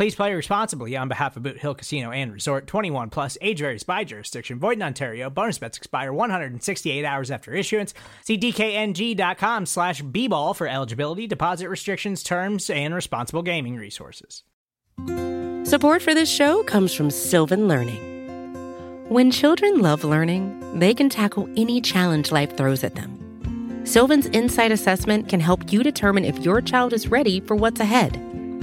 Please play responsibly on behalf of Boot Hill Casino and Resort 21 plus age varies by jurisdiction. Void in Ontario. Bonus bets expire 168 hours after issuance. See DKNG.com slash B ball for eligibility, deposit restrictions, terms, and responsible gaming resources. Support for this show comes from Sylvan Learning. When children love learning, they can tackle any challenge life throws at them. Sylvan's Insight Assessment can help you determine if your child is ready for what's ahead.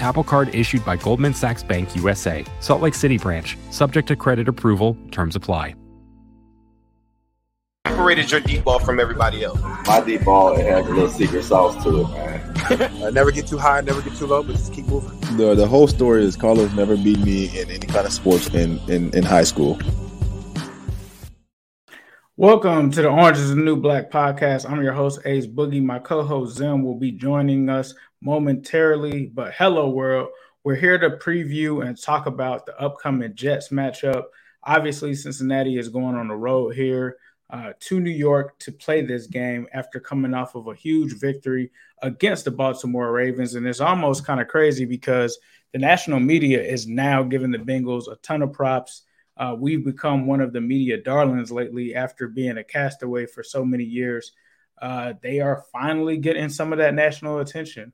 Apple Card issued by Goldman Sachs Bank USA, Salt Lake City branch, subject to credit approval, terms apply. separated your deep ball from everybody else? My deep ball it has a little secret sauce to it, man. Uh, never get too high, never get too low, but just keep moving. The the whole story is Carlos never beat me in any kind of sports in, in, in high school. Welcome to the Orange is the New Black podcast. I'm your host, Ace Boogie. My co host, Zim, will be joining us momentarily. But hello, world. We're here to preview and talk about the upcoming Jets matchup. Obviously, Cincinnati is going on the road here uh, to New York to play this game after coming off of a huge victory against the Baltimore Ravens. And it's almost kind of crazy because the national media is now giving the Bengals a ton of props. Uh, we've become one of the media darlings lately after being a castaway for so many years. Uh, they are finally getting some of that national attention.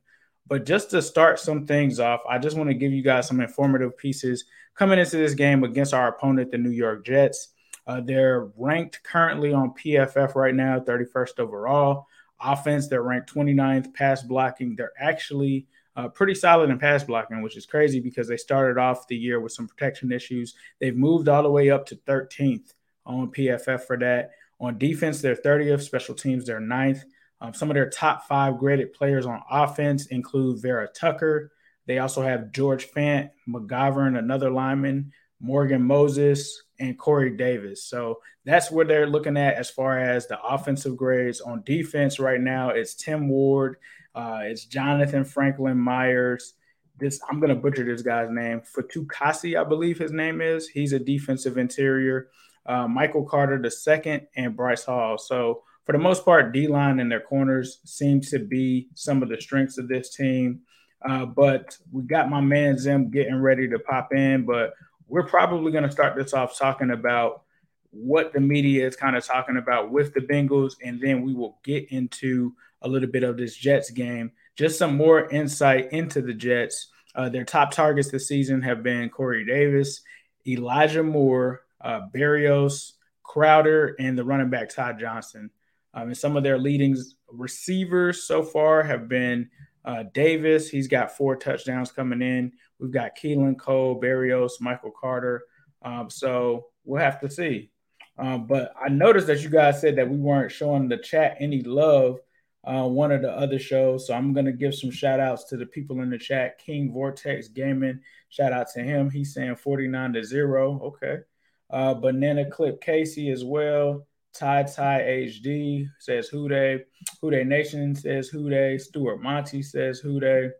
But just to start some things off, I just want to give you guys some informative pieces coming into this game against our opponent, the New York Jets. Uh, they're ranked currently on PFF right now, 31st overall. Offense, they're ranked 29th. Pass blocking, they're actually uh, pretty solid in pass blocking, which is crazy because they started off the year with some protection issues. They've moved all the way up to 13th on PFF for that. On defense, they're 30th. Special teams, they're 9th. Um, some of their top five graded players on offense include Vera Tucker. They also have George Fant, McGovern, another lineman, Morgan Moses, and Corey Davis. So that's where they're looking at as far as the offensive grades. On defense right now, it's Tim Ward, uh, it's Jonathan Franklin Myers. This I'm gonna butcher this guy's name. Fatukasi, I believe his name is. He's a defensive interior. Uh, Michael Carter the second and Bryce Hall. So for the most part, D line and their corners seem to be some of the strengths of this team. Uh, but we got my man Zim getting ready to pop in. But we're probably going to start this off talking about what the media is kind of talking about with the Bengals, and then we will get into a little bit of this Jets game. Just some more insight into the Jets. Uh, their top targets this season have been Corey Davis, Elijah Moore, uh, Berrios, Crowder, and the running back Todd Johnson. Um, and some of their leading receivers so far have been uh, Davis. He's got four touchdowns coming in. We've got Keelan Cole, Berrios, Michael Carter. Um, so we'll have to see. Um, but I noticed that you guys said that we weren't showing the chat any love uh, one of the other shows. So I'm going to give some shout outs to the people in the chat. King Vortex Gaming, shout out to him. He's saying 49 to 0. Okay. Uh, Banana Clip Casey as well. Ty Ty HD says Who Dey. Who Dey Nation says Who Dey. Stuart Monty says Who Dey.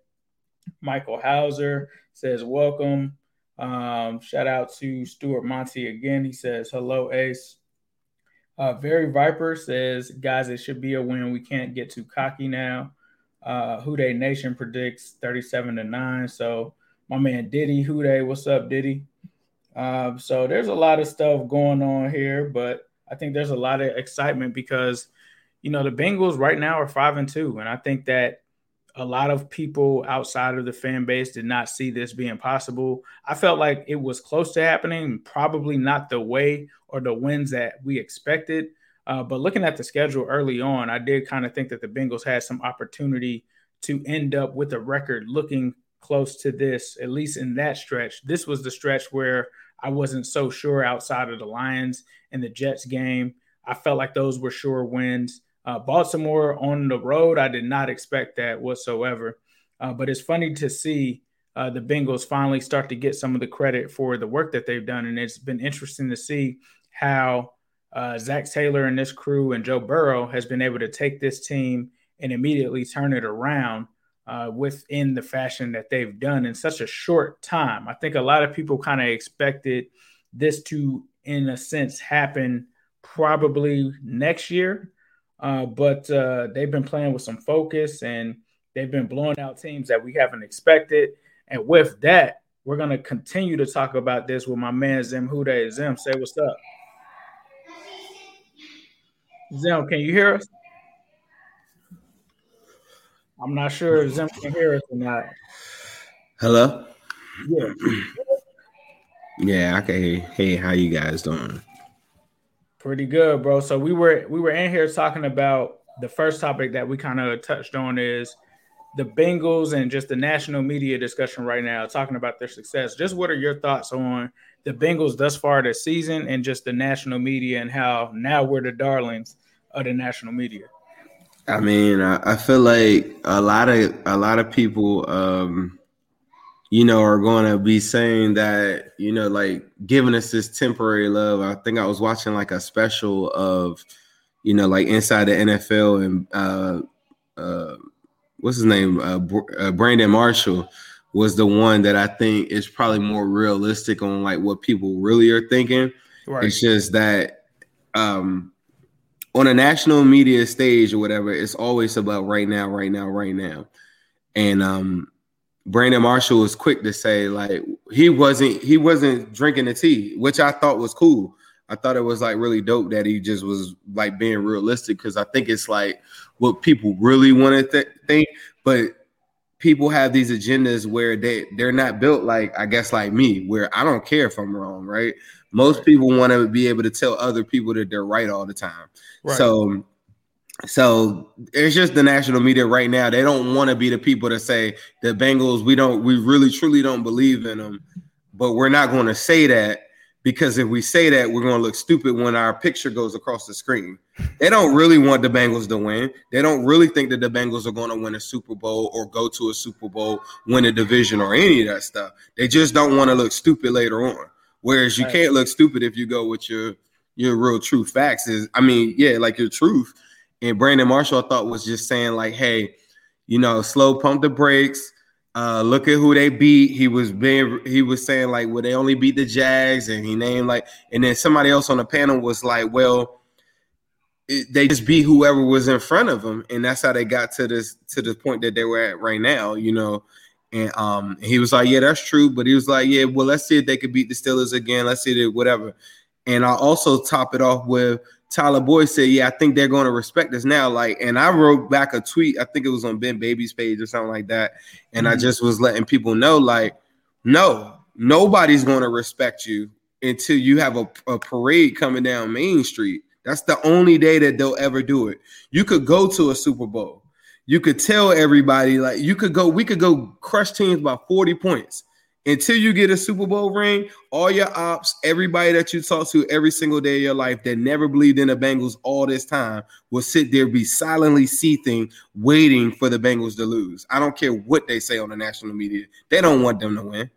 Michael Hauser says welcome. Um, shout out to Stuart Monty again. He says hello, Ace. Uh, Very Viper says, guys, it should be a win. We can't get too cocky now. Uh, Who Dey Nation predicts 37 to 9. So my man Diddy, Who Dey, what's up, Diddy? Uh, so there's a lot of stuff going on here, but I think there's a lot of excitement because you know the Bengals right now are five and two, and I think that a lot of people outside of the fan base did not see this being possible. I felt like it was close to happening, probably not the way or the wins that we expected. Uh, but looking at the schedule early on, I did kind of think that the Bengals had some opportunity to end up with a record looking close to this, at least in that stretch. This was the stretch where I wasn't so sure outside of the Lions and the Jets game. I felt like those were sure wins. Uh, Baltimore on the road, I did not expect that whatsoever. Uh, but it's funny to see uh, the Bengals finally start to get some of the credit for the work that they've done. And it's been interesting to see how uh, Zac Taylor and this crew and Joe Burrow has been able to take this team and immediately turn it around uh, within the fashion that they've done in such a short time. I think a lot of people kind of expected this to, in a sense, happen probably next year. Uh, but uh, they've been playing with some focus and they've been blowing out teams that we haven't expected. And with that, we're going to continue to talk about this with my man Zim Hude. Zim, say what's up. Zim, can you hear us? I'm not sure if Zim can hear us or not. Hello? Yeah. yeah, I can hear. Hey, how you guys doing? Pretty good, bro. So we were we were in here talking about the first topic that we kind of touched on is the Bengals and just the national media discussion right now, talking about their success. Just what are your thoughts on the Bengals thus far this season and just the national media and how now we're the darlings of the national media? I mean, I, I feel like a lot of a lot of people um you know, are going to be saying that, you know, like giving us this temporary love. I think I was watching like a special of, you know, like inside the NFL and uh, uh, what's his name, uh, uh, Brandon Marshall was the one that I think is probably more realistic on like what people really are thinking. Right. It's just that um, on a national media stage or whatever, it's always about right now, right now, right now, and um, Brandon Marshall was quick to say like he wasn't he wasn't drinking the tea, which I thought was cool. I thought it was like really dope that he just was like being realistic because I think it's like what people really want to th- think, but people have these agendas where they they're not built like I guess like me, where I don't care if I'm wrong, right? Most people want to be able to tell other people that they're right all the time. Right. So so it's just the national media right now. They don't want to be the people to say the Bengals. We don't. We really truly don't believe in them. But we're not going to say that because if we say that, we're going to look stupid when our picture goes across the screen. They don't really want the Bengals to win. They don't really think that the Bengals are going to win a Super Bowl or go to a Super Bowl, win a division, or any of that stuff. They just don't want to look stupid later on. Whereas you right. can't look stupid if you go with your your real true facts. Is I mean, yeah, like your truth. And Brandon Marshall, I thought was just saying like, hey, you know, slow pump the brakes. Uh, look at who they beat. He was being he was saying like, well, they only beat the Jags, and he named like, and then somebody else on the panel was like, well, it, they just beat whoever was in front of them, and that's how they got to this to the point that they were at right now. You know, and um, he was like, yeah, that's true, but he was like, yeah, well, let's see if they could beat the Steelers again. Let's see it, whatever. And I also top it off with Tyler Boyd said, "Yeah, I think they're going to respect us now." Like, and I wrote back a tweet. I think it was on Ben Baby's page or something like that, and mm-hmm. I just was letting people know, like, no, nobody's going to respect you until you have a, a parade coming down Main Street. That's the only day that they'll ever do it. You could go to a Super Bowl. You could tell everybody, like, you could go. We could go crush teams by forty points until you get a Super Bowl ring, all your ops, everybody that you talk to every single day of your life that never believed in the Bengals all this time will sit there, be silently seething, waiting for the Bengals to lose. I don't care what they say on the national media. They don't want them to win.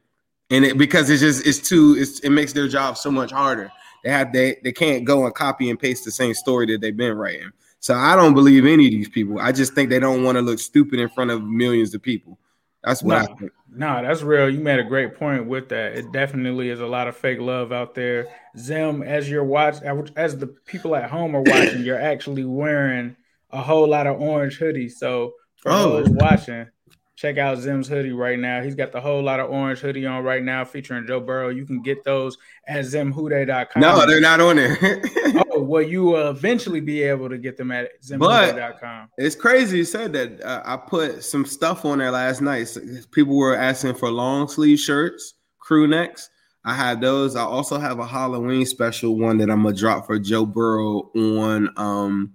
And it because it's just it's too it's, it makes their job so much harder. They have they they can't go and copy and paste the same story that they've been writing. So I don't believe any of these people. I just think they don't want to look stupid in front of millions of people. That's what I think. Nah, that's real. You made a great point with that. It definitely is a lot of fake love out there. Zim, as you're watching, as the people at home are watching, you're actually wearing a whole lot of orange hoodies. So for oh. those watching, check out Zim's hoodie right now. He's got the whole lot of orange hoodie on right now featuring Joe Burrow. You can get those at zimhude.com. No, they're not on there. oh, well, you will eventually be able to get them at zimhude.com. It's crazy you said that. Uh, I put some stuff on there last night. So people were asking for long sleeve shirts, crew necks. I had those. I also have a Halloween special one that I'm gonna drop for Joe Burrow on um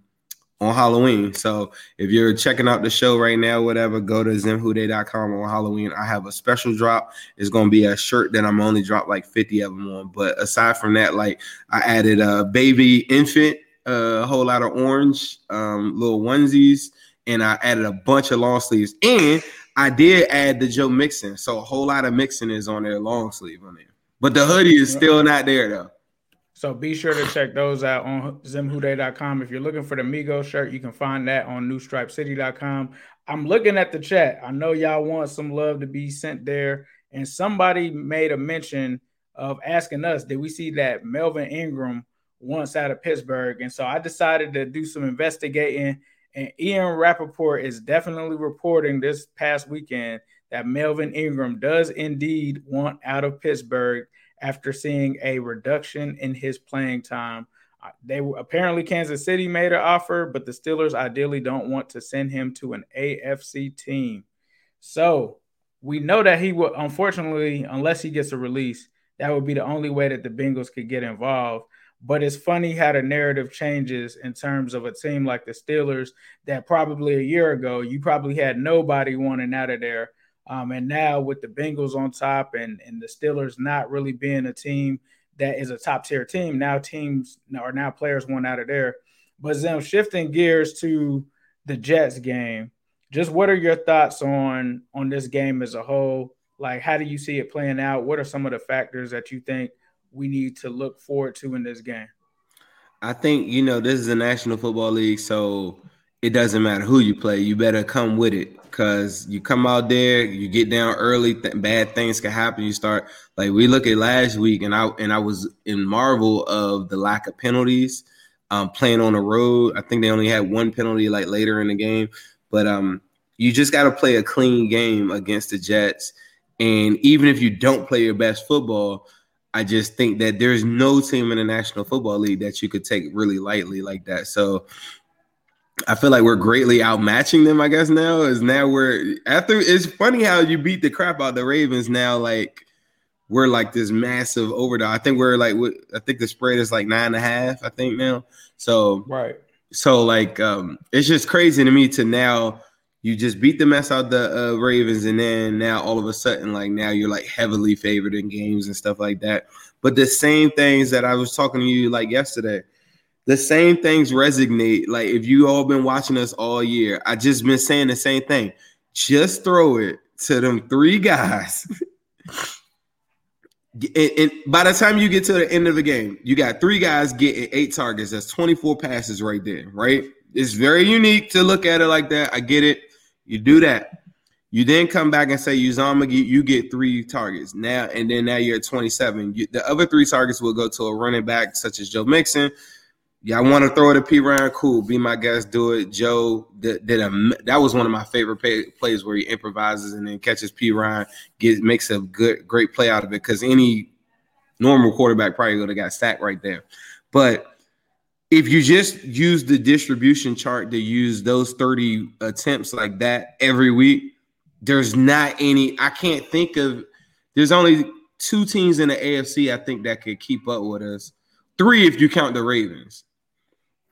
on Halloween. So if you're checking out the show right now, whatever, go to zimhude.com on Halloween. I have a special drop. It's gonna be a shirt that I'm only dropped like 50 of them on. But aside from that, like I added a baby infant, a whole lot of orange, um, little onesies, and I added a bunch of long sleeves. And I did add the Joe Mixon. So a whole lot of mixing is on there, long sleeve on there. But the hoodie is still not there though. So be sure to check those out on zimhude.com. If you're looking for the Migo shirt, you can find that on newstripecity.com. I'm looking at the chat. I know y'all want some love to be sent there. And somebody made a mention of asking us, did we see that Melvin Ingram once out of Pittsburgh? And so I decided to do some investigating. And Ian Rapoport is definitely reporting this past weekend that Melvin Ingram does indeed want out of Pittsburgh after seeing a reduction in his playing time. They apparently Kansas City made an offer, but the Steelers ideally don't want to send him to an AFC team. So we know that he will, unfortunately, unless he gets a release, that would be the only way that the Bengals could get involved. But it's funny how the narrative changes in terms of a team like the Steelers that probably a year ago you probably had nobody wanting out of there um, and now with the Bengals on top and, and the Steelers not really being a team that is a top tier team, now teams are now players want out of there. But Zim, shifting gears to the Jets game, just what are your thoughts on on this game as a whole? Like, how do you see it playing out? What are some of the factors that you think we need to look forward to in this game? I think you know this is a National Football League, so it doesn't matter who you play. You better come with it because you come out there, you get down early, th- bad things can happen. You start like we look at last week, and I and I was in marvel of the lack of penalties. Um, playing on the road, I think they only had one penalty like later in the game, but um, you just got to play a clean game against the Jets. And even if you don't play your best football, I just think that there's no team in the National Football League that you could take really lightly like that. So I feel like we're greatly outmatching them. I guess now is now we're after. It's funny how you beat the crap out the Ravens. Now, like we're like this massive overdose. I think we're like I think the spread is like nine and a half. I think now. So right. So like um, it's just crazy to me to now you just beat the mess out the uh, Ravens, and then now all of a sudden like now you're like heavily favored in games and stuff like that. But the same things that I was talking to you like yesterday the same things resonate. Like if you all been watching us all year, I just been saying the same thing. Just throw it to them three guys. And, and by the time you get to the end of the game, you got three guys getting eight targets. That's 24 passes right there, right? It's very unique to look at it like that. I get it. You do that. You then come back and say Uzomah, you get three targets now, and then now you're at 27. You, the other three targets will go to a running back such as Joe Mixon. I want to throw it to Perine. Cool, be my guest. Do it. Joe did, did a that was one of my favorite pay, plays where he improvises and then catches Perine, get makes a good great play out of it because any normal quarterback probably would have got sacked right there. But if you just use the distribution chart to use those 30 attempts like that every week, there's not any, I can't think of, there's only two teams in the AFC I think that could keep up with us. Three if you count the Ravens.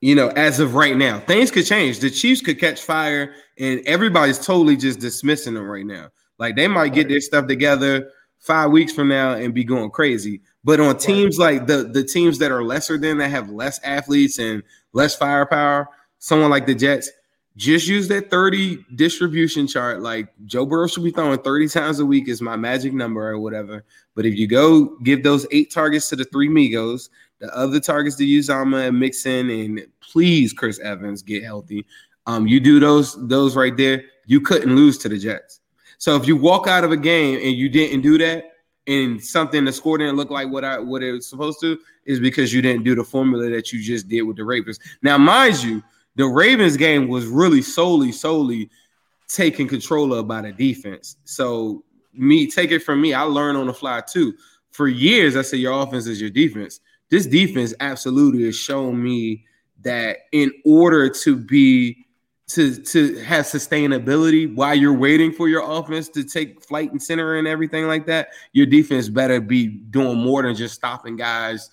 You know, as of right now, things could change. The Chiefs could catch fire, and everybody's totally just dismissing them right now. Like they might get their stuff together five weeks from now and be going crazy. But on teams like the the teams that are lesser than that have less athletes and less firepower, someone like the Jets, just use that 30 distribution chart. Like Joe Burrow should be throwing 30 times a week is my magic number or whatever. But if you go give those eight targets to the three Migos, the other targets to Uzomah and Mixon, and please Chris Evans get healthy. Um, you do those those right there, you couldn't lose to the Jets. So if you walk out of a game and you didn't do that, and something the score didn't look like what I what it was supposed to is because you didn't do the formula that you just did with the Ravens. Now, mind you, the Ravens game was really solely solely taken control of by the defense. So me take it from me, I learned on the fly too. For years, I said your offense is your defense. This defense absolutely has shown me that in order to be to to have sustainability while you're waiting for your offense to take flight and center and everything like that, your defense better be doing more than just stopping guys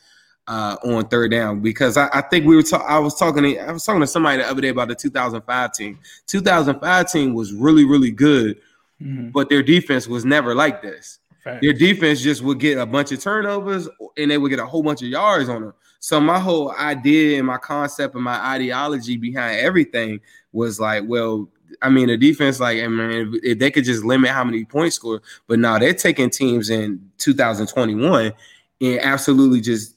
uh, on third down. Because I, I think we were ta- I was talking to, I was talking to somebody the other day about the 2005 team. 2005 team was really really good, mm-hmm. but their defense was never like this. Their defense just would get a bunch of turnovers and they would get a whole bunch of yards on them. So my whole idea and my concept and my ideology behind everything was like, well, I mean, the defense, like, I mean, if they could just limit how many points score, but now they're taking teams in 2021 and absolutely just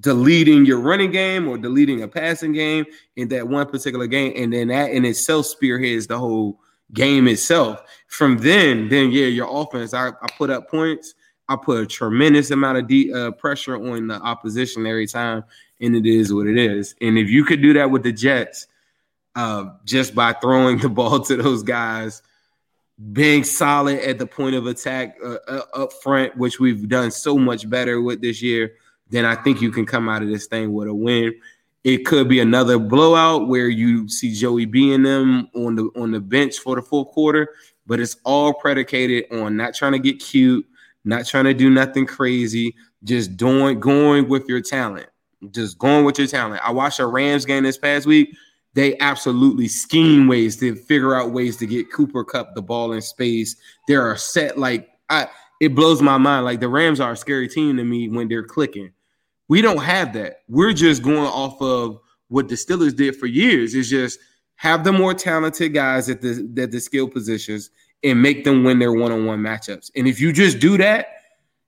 deleting your running game or deleting a passing game in that one particular game, and then that in itself spearheads the whole game itself. From then, then yeah, your offense. I, I put up points. I put a tremendous amount of de- uh, pressure on the opposition every time, and it is what it is. And if you could do that with the Jets uh, just by throwing the ball to those guys, being solid at the point of attack uh, uh, up front, which we've done so much better with this year, then I think you can come out of this thing with a win. It could be another blowout where you see Joey being them on the on the bench for the full quarter, but it's all predicated on not trying to get cute, not trying to do nothing crazy, just doing going with your talent. Just going with your talent. I watched a Rams game this past week they absolutely scheme ways to figure out ways to get Cooper Kupp the ball in space. There are set like I it blows my mind. Like the Rams are a scary team to me when they're clicking. We don't have that. We're just going off of what the Steelers did for years. Is just have the more talented guys at the at the skill positions and make them win their one-on-one matchups. And if you just do that,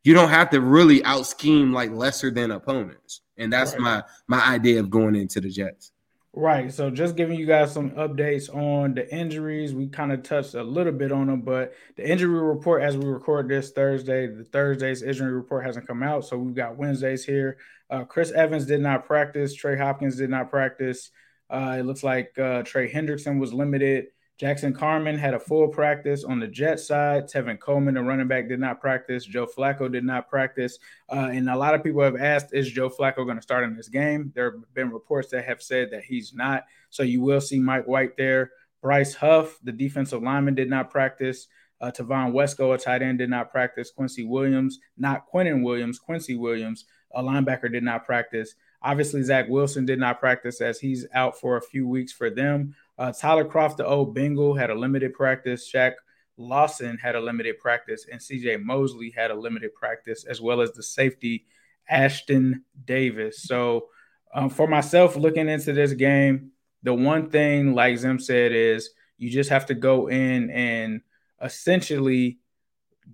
you don't have to really out scheme like lesser than opponents. And that's right. my my idea of going into the Jets. Right. So just giving you guys some updates on the injuries. We kind of touched a little bit on them, but the injury report as we record this Thursday, the Thursday's injury report hasn't come out. So we've got Wednesdays here. Uh, Chris Evans did not practice. Trey Hopkins did not practice. Uh, it looks like uh, Trey Hendrickson was limited. Jackson Carman had a full practice on the Jet side. Tevin Coleman, the running back, did not practice. Joe Flacco did not practice. Uh, and a lot of people have asked, is Joe Flacco going to start in this game? There have been reports that have said that he's not. So you will see Mike White there. Bryce Huff, the defensive lineman, did not practice. Uh, Trevon Wesco, a tight end, did not practice. Quincy Williams, not Quinnen Williams, Quincy Williams, a linebacker, did not practice. Obviously, Zach Wilson did not practice as he's out for a few weeks for them. Uh, Tyler Kroft, the old Bengal, had a limited practice. Shaq Lawson had a limited practice, and CJ Mosley had a limited practice, as well as the safety Ashtyn Davis. So, um, for myself, looking into this game, the one thing, like Zim said, is you just have to go in and essentially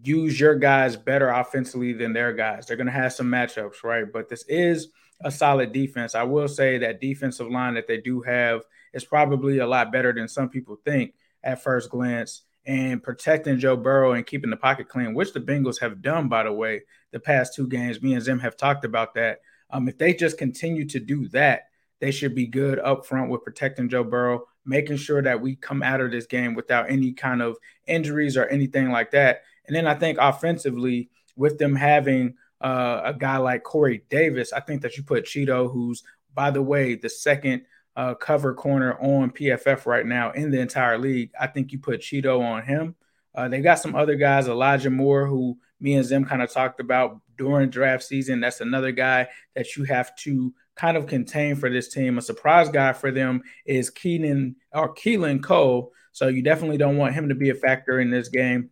use your guys better offensively than their guys. They're going to have some matchups, right? But this is a solid defense. I will say that defensive line that they do have is probably a lot better than some people think at first glance. And protecting Joe Burrow and keeping the pocket clean, which the Bengals have done, by the way, the past two games. Me and Zim have talked about that. Um, if they just continue to do that, they should be good up front with protecting Joe Burrow, making sure that we come out of this game without any kind of injuries or anything like that. And then I think offensively, with them having uh, a guy like Corey Davis, I think that you put Cheeto, who's by the way the second uh, cover corner on PFF right now in the entire league. I think you put Cheeto on him. Uh, they got some other guys, Elijah Moore, who me and Zim kind of talked about during draft season. That's another guy that you have to kind of contain for this team. A surprise guy for them is Keenan or Keelan Cole. So you definitely don't want him to be a factor in this game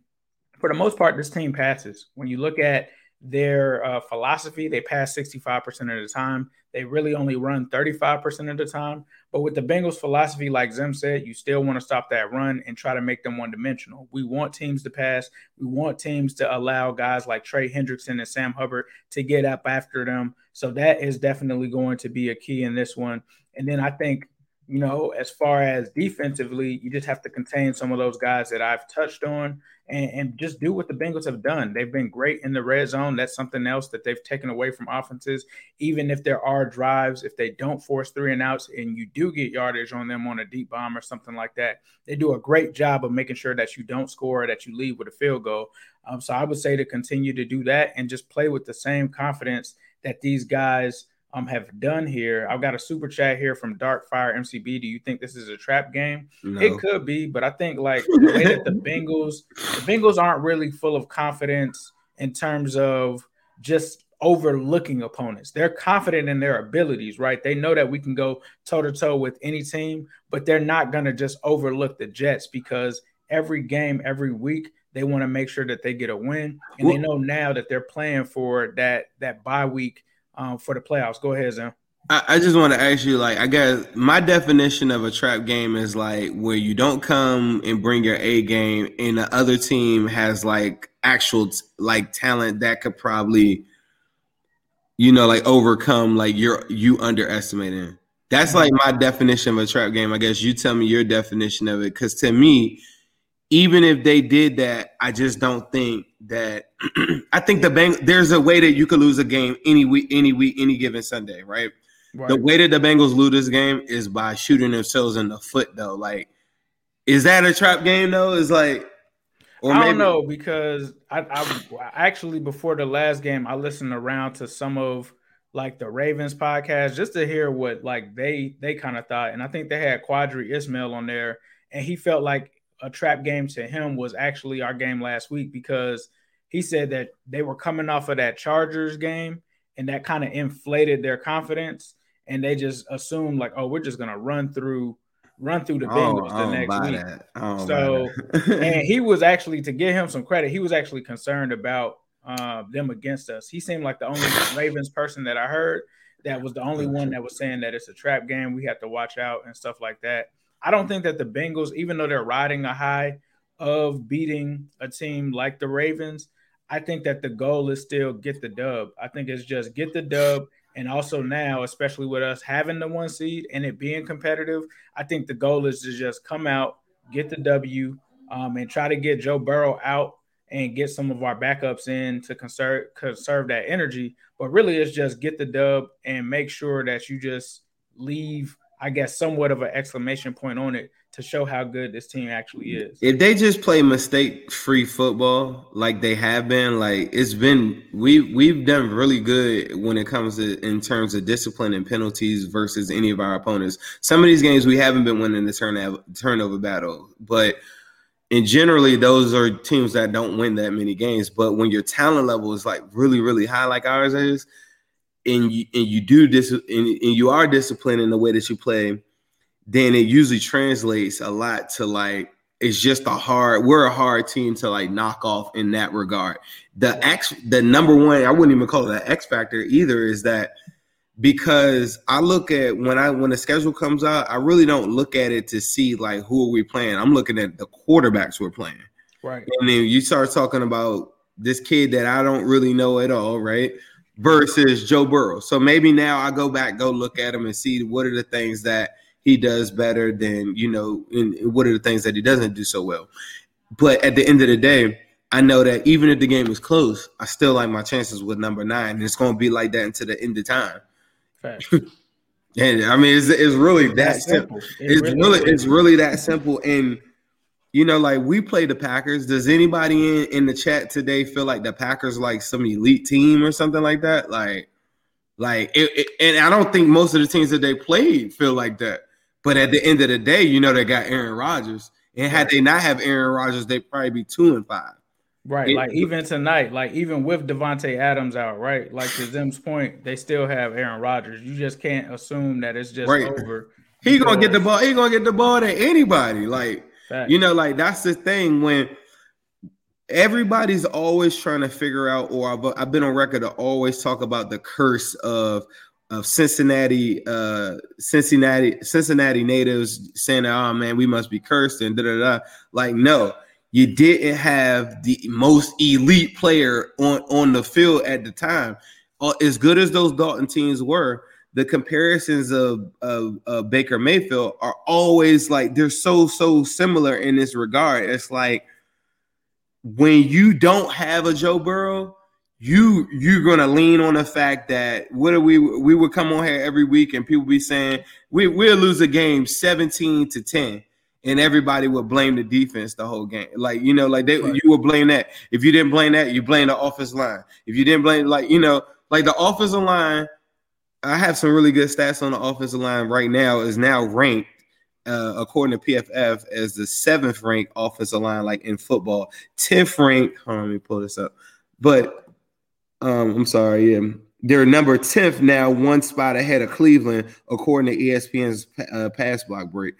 for the most part, this team passes. When you look at their uh, philosophy, they pass 65% of the time. They really only run 35% of the time. But with the Bengals' philosophy, like Zim said, you still want to stop that run and try to make them one dimensional. We want teams to pass. We want teams to allow guys like Trey Hendrickson and Sam Hubbard to get up after them. So that is definitely going to be a key in this one. And then I think you know, as far as defensively, you just have to contain some of those guys that I've touched on and, and, just do what the Bengals have done. They've been great in the red zone. That's something else that they've taken away from offenses. Even if there are drives, if they don't force three and outs and you do get yardage on them on a deep bomb or something like that, they do a great job of making sure that you don't score, that you leave with a field goal. Um, so I would say to continue to do that and just play with the same confidence that these guys – um, have done here. I've got a super chat here from Dark Fire MCB. Do you think this is a trap game? No. It could be, but I think like the way that the Bengals, the Bengals aren't really full of confidence in terms of just overlooking opponents. They're confident in their abilities, right? They know that we can go toe to toe with any team, but they're not going to just overlook the Jets because every game, every week, they want to make sure that they get a win, and well, they know now that they're playing for that that bye week um, for the playoffs. Go ahead, Zim. I, I just want to ask you, like, I guess my definition of a trap game is like where you don't come and bring your A game, and the other team has like actual like talent that could probably, you know, like overcome like you're you underestimating. That's like my definition of a trap game. I guess you tell me your definition of it, because to me, even if they did that, I just don't think that. I think the bang. There's a way that you could lose a game any week, any week, any given Sunday, right? right? The way that the Bengals lose this game is by shooting themselves in the foot, though. Like, is that a trap game though? Is like, or I maybe- don't know because I, I actually before the last game I listened around to some of like the Ravens podcast just to hear what like they they kind of thought, and I think they had Qadry Ismail on there, and he felt like a trap game to him was actually our game last week because he said that they were coming off of that Chargers game and that kind of inflated their confidence and they just assumed like, oh, we're just gonna run through run through the Bengals oh, the next week. So and he was actually to give him some credit, he was actually concerned about uh, them against us. He seemed like the only Ravens person that I heard that was the only one that was saying that it's a trap game. We have to watch out and stuff like that. I don't think that the Bengals, even though they're riding a high of beating a team like the Ravens, I think that the goal is still get the dub. I think it's just get the dub. And also now, especially with us having the one seed and it being competitive, I think the goal is to just come out, get the W, um, and try to get Joe Burrow out and get some of our backups in to conserve conserve that energy. But really, it's just get the dub and make sure that you just leave I guess, somewhat of an exclamation point on it to show how good this team actually is. If they just play mistake-free football like they have been, like it's been we we've done really good when it comes to in terms of discipline and penalties versus any of our opponents. Some of these games we haven't been winning the turn turnover battle, but and generally those are teams that don't win that many games. But when your talent level is like really really high, like ours is and you and you do this and, and you are disciplined in the way that you play, then it usually translates a lot to like it's just a hard we're a hard team to like knock off in that regard. The X the number one, I wouldn't even call it an X factor either, is that because I look at when I when the schedule comes out, I really don't look at it to see like who are we playing. I'm looking at the quarterbacks we're playing. Right. And then you start talking about this kid that I don't really know at all, right? Versus Joe Burrow. So maybe now I go back, go look at him and see what are the things that he does better than, you know, and what are the things that he doesn't do so well. But at the end of the day, I know that even if the game is close, I still like my chances with number nine. And it's going to be like that until the end of time. and I mean, it's, it's really that, simple. simple. It it's really, really it's really that simple. And you know, like we play the Packers. Does anybody in, in the chat today feel like the Packers like some elite team or something like that? Like, like, it, it, and I don't think most of the teams that they played feel like that. But at the end of the day, you know, they got Aaron Rodgers, and had they not have Aaron Rodgers, they'd probably be two and five. Right, it, like even tonight, like even with Davante Adams out, right? Like to Zim's point, they still have Aaron Rodgers. You just can't assume that it's just right. over. He gonna get the ball. He gonna get the ball to anybody. Like you know, like that's the thing when everybody's always trying to figure out, or I've, I've been on record to always talk about the curse of of Cincinnati, uh, Cincinnati, Cincinnati natives saying, "Oh man, we must be cursed," and da da da. Like, no, you didn't have the most elite player on on the field at the time. Uh, as good as those Dalton teams were, the comparisons of, of, of Baker Mayfield are always like they're so so similar in this regard. It's like when you don't have a Joe Burrow, you you're gonna lean on the fact that what are we we would come on here every week and people be saying we we'll lose a game 17 to 10 and everybody would blame the defense the whole game. Like, you know, like they right. you would blame that. If you didn't blame that, you blame the offensive line. If you didn't blame like, you know, like the offensive line I have some really good stats on the offensive line right now. Is now ranked uh, according to PFF as the seventh ranked offensive line, like in football. Tenth ranked. Hold on, let me pull this up. But um, I'm sorry. Yeah, they're number tenth now, one spot ahead of Cleveland, according to ESPN's uh, pass block break.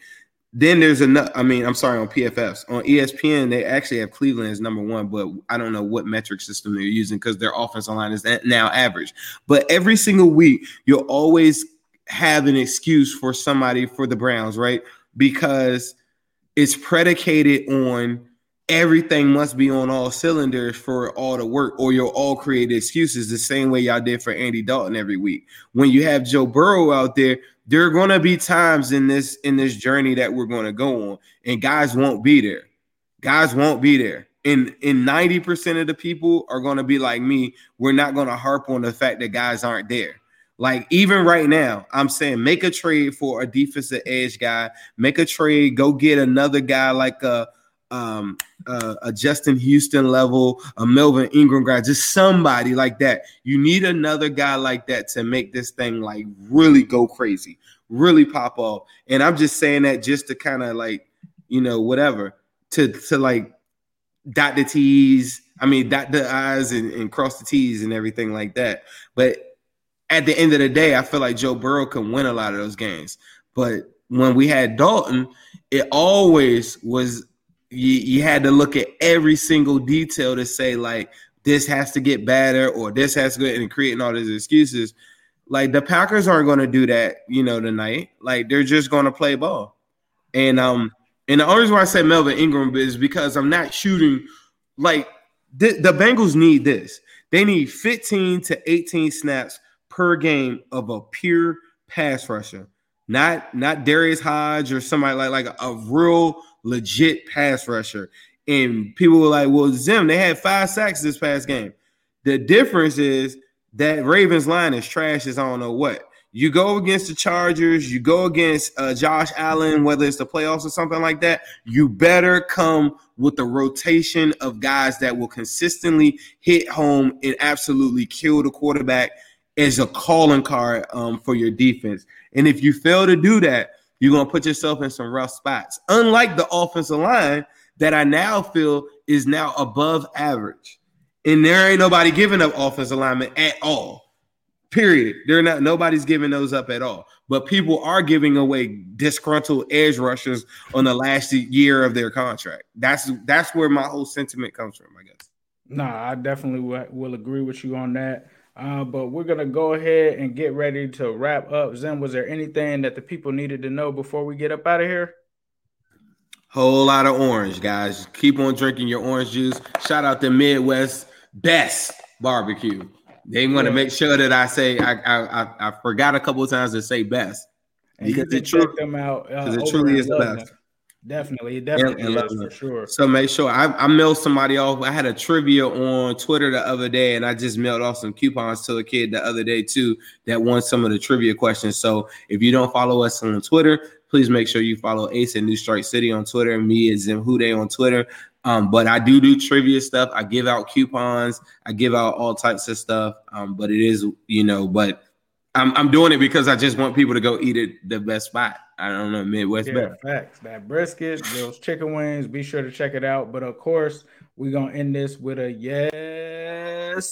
Then there's another. I mean, I'm sorry on PFFs on ESPN. They actually have Cleveland as number one, but I don't know what metric system they're using because their offensive line is now average. But every single week, you'll always have an excuse for somebody for the Browns, right? Because it's predicated on everything must be on all cylinders for all to work, or you'll all create excuses the same way y'all did for Andy Dalton every week. When you have Joe Burrow out there, there are to be times in this in this journey that we're to go on and guys won't be there. Guys won't be there. And and 90% of the people are to be like me. We're not to harp on the fact that guys aren't there. Like even right now i'm saying make a trade for a defensive edge guy. Make a trade go get another guy like a um, uh, a Justin Houston level, a Melvin Ingram guy, just somebody like that. You need another guy like that to make this thing like really go crazy, really pop off. And I'm just saying that just to kind of like, you know, whatever, to to like dot the T's, I mean, dot the I's and, and cross the T's and everything like that. But at the end of the day, I feel like Joe Burrow can win a lot of those games. But when we had Dalton, it always was you, you had to look at every single detail to say like this has to get better or this has to get and creating all these excuses. Like the Packers aren't going to do that, you know, tonight. Like they're just going to play ball. And um and the only reason why I say Melvin Ingram is because I'm not shooting like the, the Bengals need this. They need 15 to 18 snaps per game of a pure pass rusher. Not not Darius Hodge or somebody like like a, a real legit pass rusher. And people were like, well, Zim, they had five sacks this past game. The difference is that Ravens line is trash as I don't know what. You go against the Chargers, you go against uh, Josh Allen, whether it's the playoffs or something like that, you better come with a rotation of guys that will consistently hit home and absolutely kill the quarterback as a calling card um, for your defense. And if you fail to do that, you're going to put yourself in some rough spots. Unlike the offensive line that I now feel is now above average. And there ain't nobody giving up offensive alignment at all. Period. They're not nobody's giving those up at all. But people are giving away disgruntled edge rushers on the last year of their contract. That's that's where my whole sentiment comes from, I guess. Nah, I definitely will agree with you on that. Uh, but we're gonna go ahead and get ready to wrap up. Zim, was there anything that the people needed to know before we get up out of here? Whole lot of orange, guys. Keep on drinking your orange juice. Shout out to Midwest best barbecue. They want to make sure that I say I I, I, I forgot a couple of times to say best because it, check them out. Uh, it truly is best. Definitely, it definitely and, and is for sure. So make sure I, I mailed somebody off. I had a trivia on Twitter the other day, and I just mailed off some coupons to a kid the other day too that won some of the trivia questions. So if you don't follow us on Twitter, please make sure you follow Ace and New Stripe City on Twitter me and me as Zimhude on Twitter. Um, but I do do trivia stuff. I give out coupons. I give out all types of stuff. Um, but it is, you know, but I'm I'm doing it because I just want people to go eat at the best spot. I don't know Midwest. Yeah, facts. That brisket, those chicken wings. Be sure to check it out. But of course, we're gonna end this with a yes,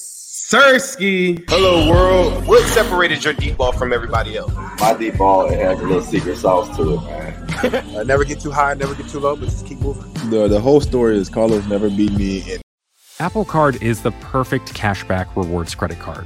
Sirski. Hello, world. What separated your deep ball from everybody else? My deep ball it has a little secret sauce to it, man. uh, never get too high, never get too low, but just keep moving. The the whole story is Carlos never beat me in. Apple Card is the perfect cashback rewards credit card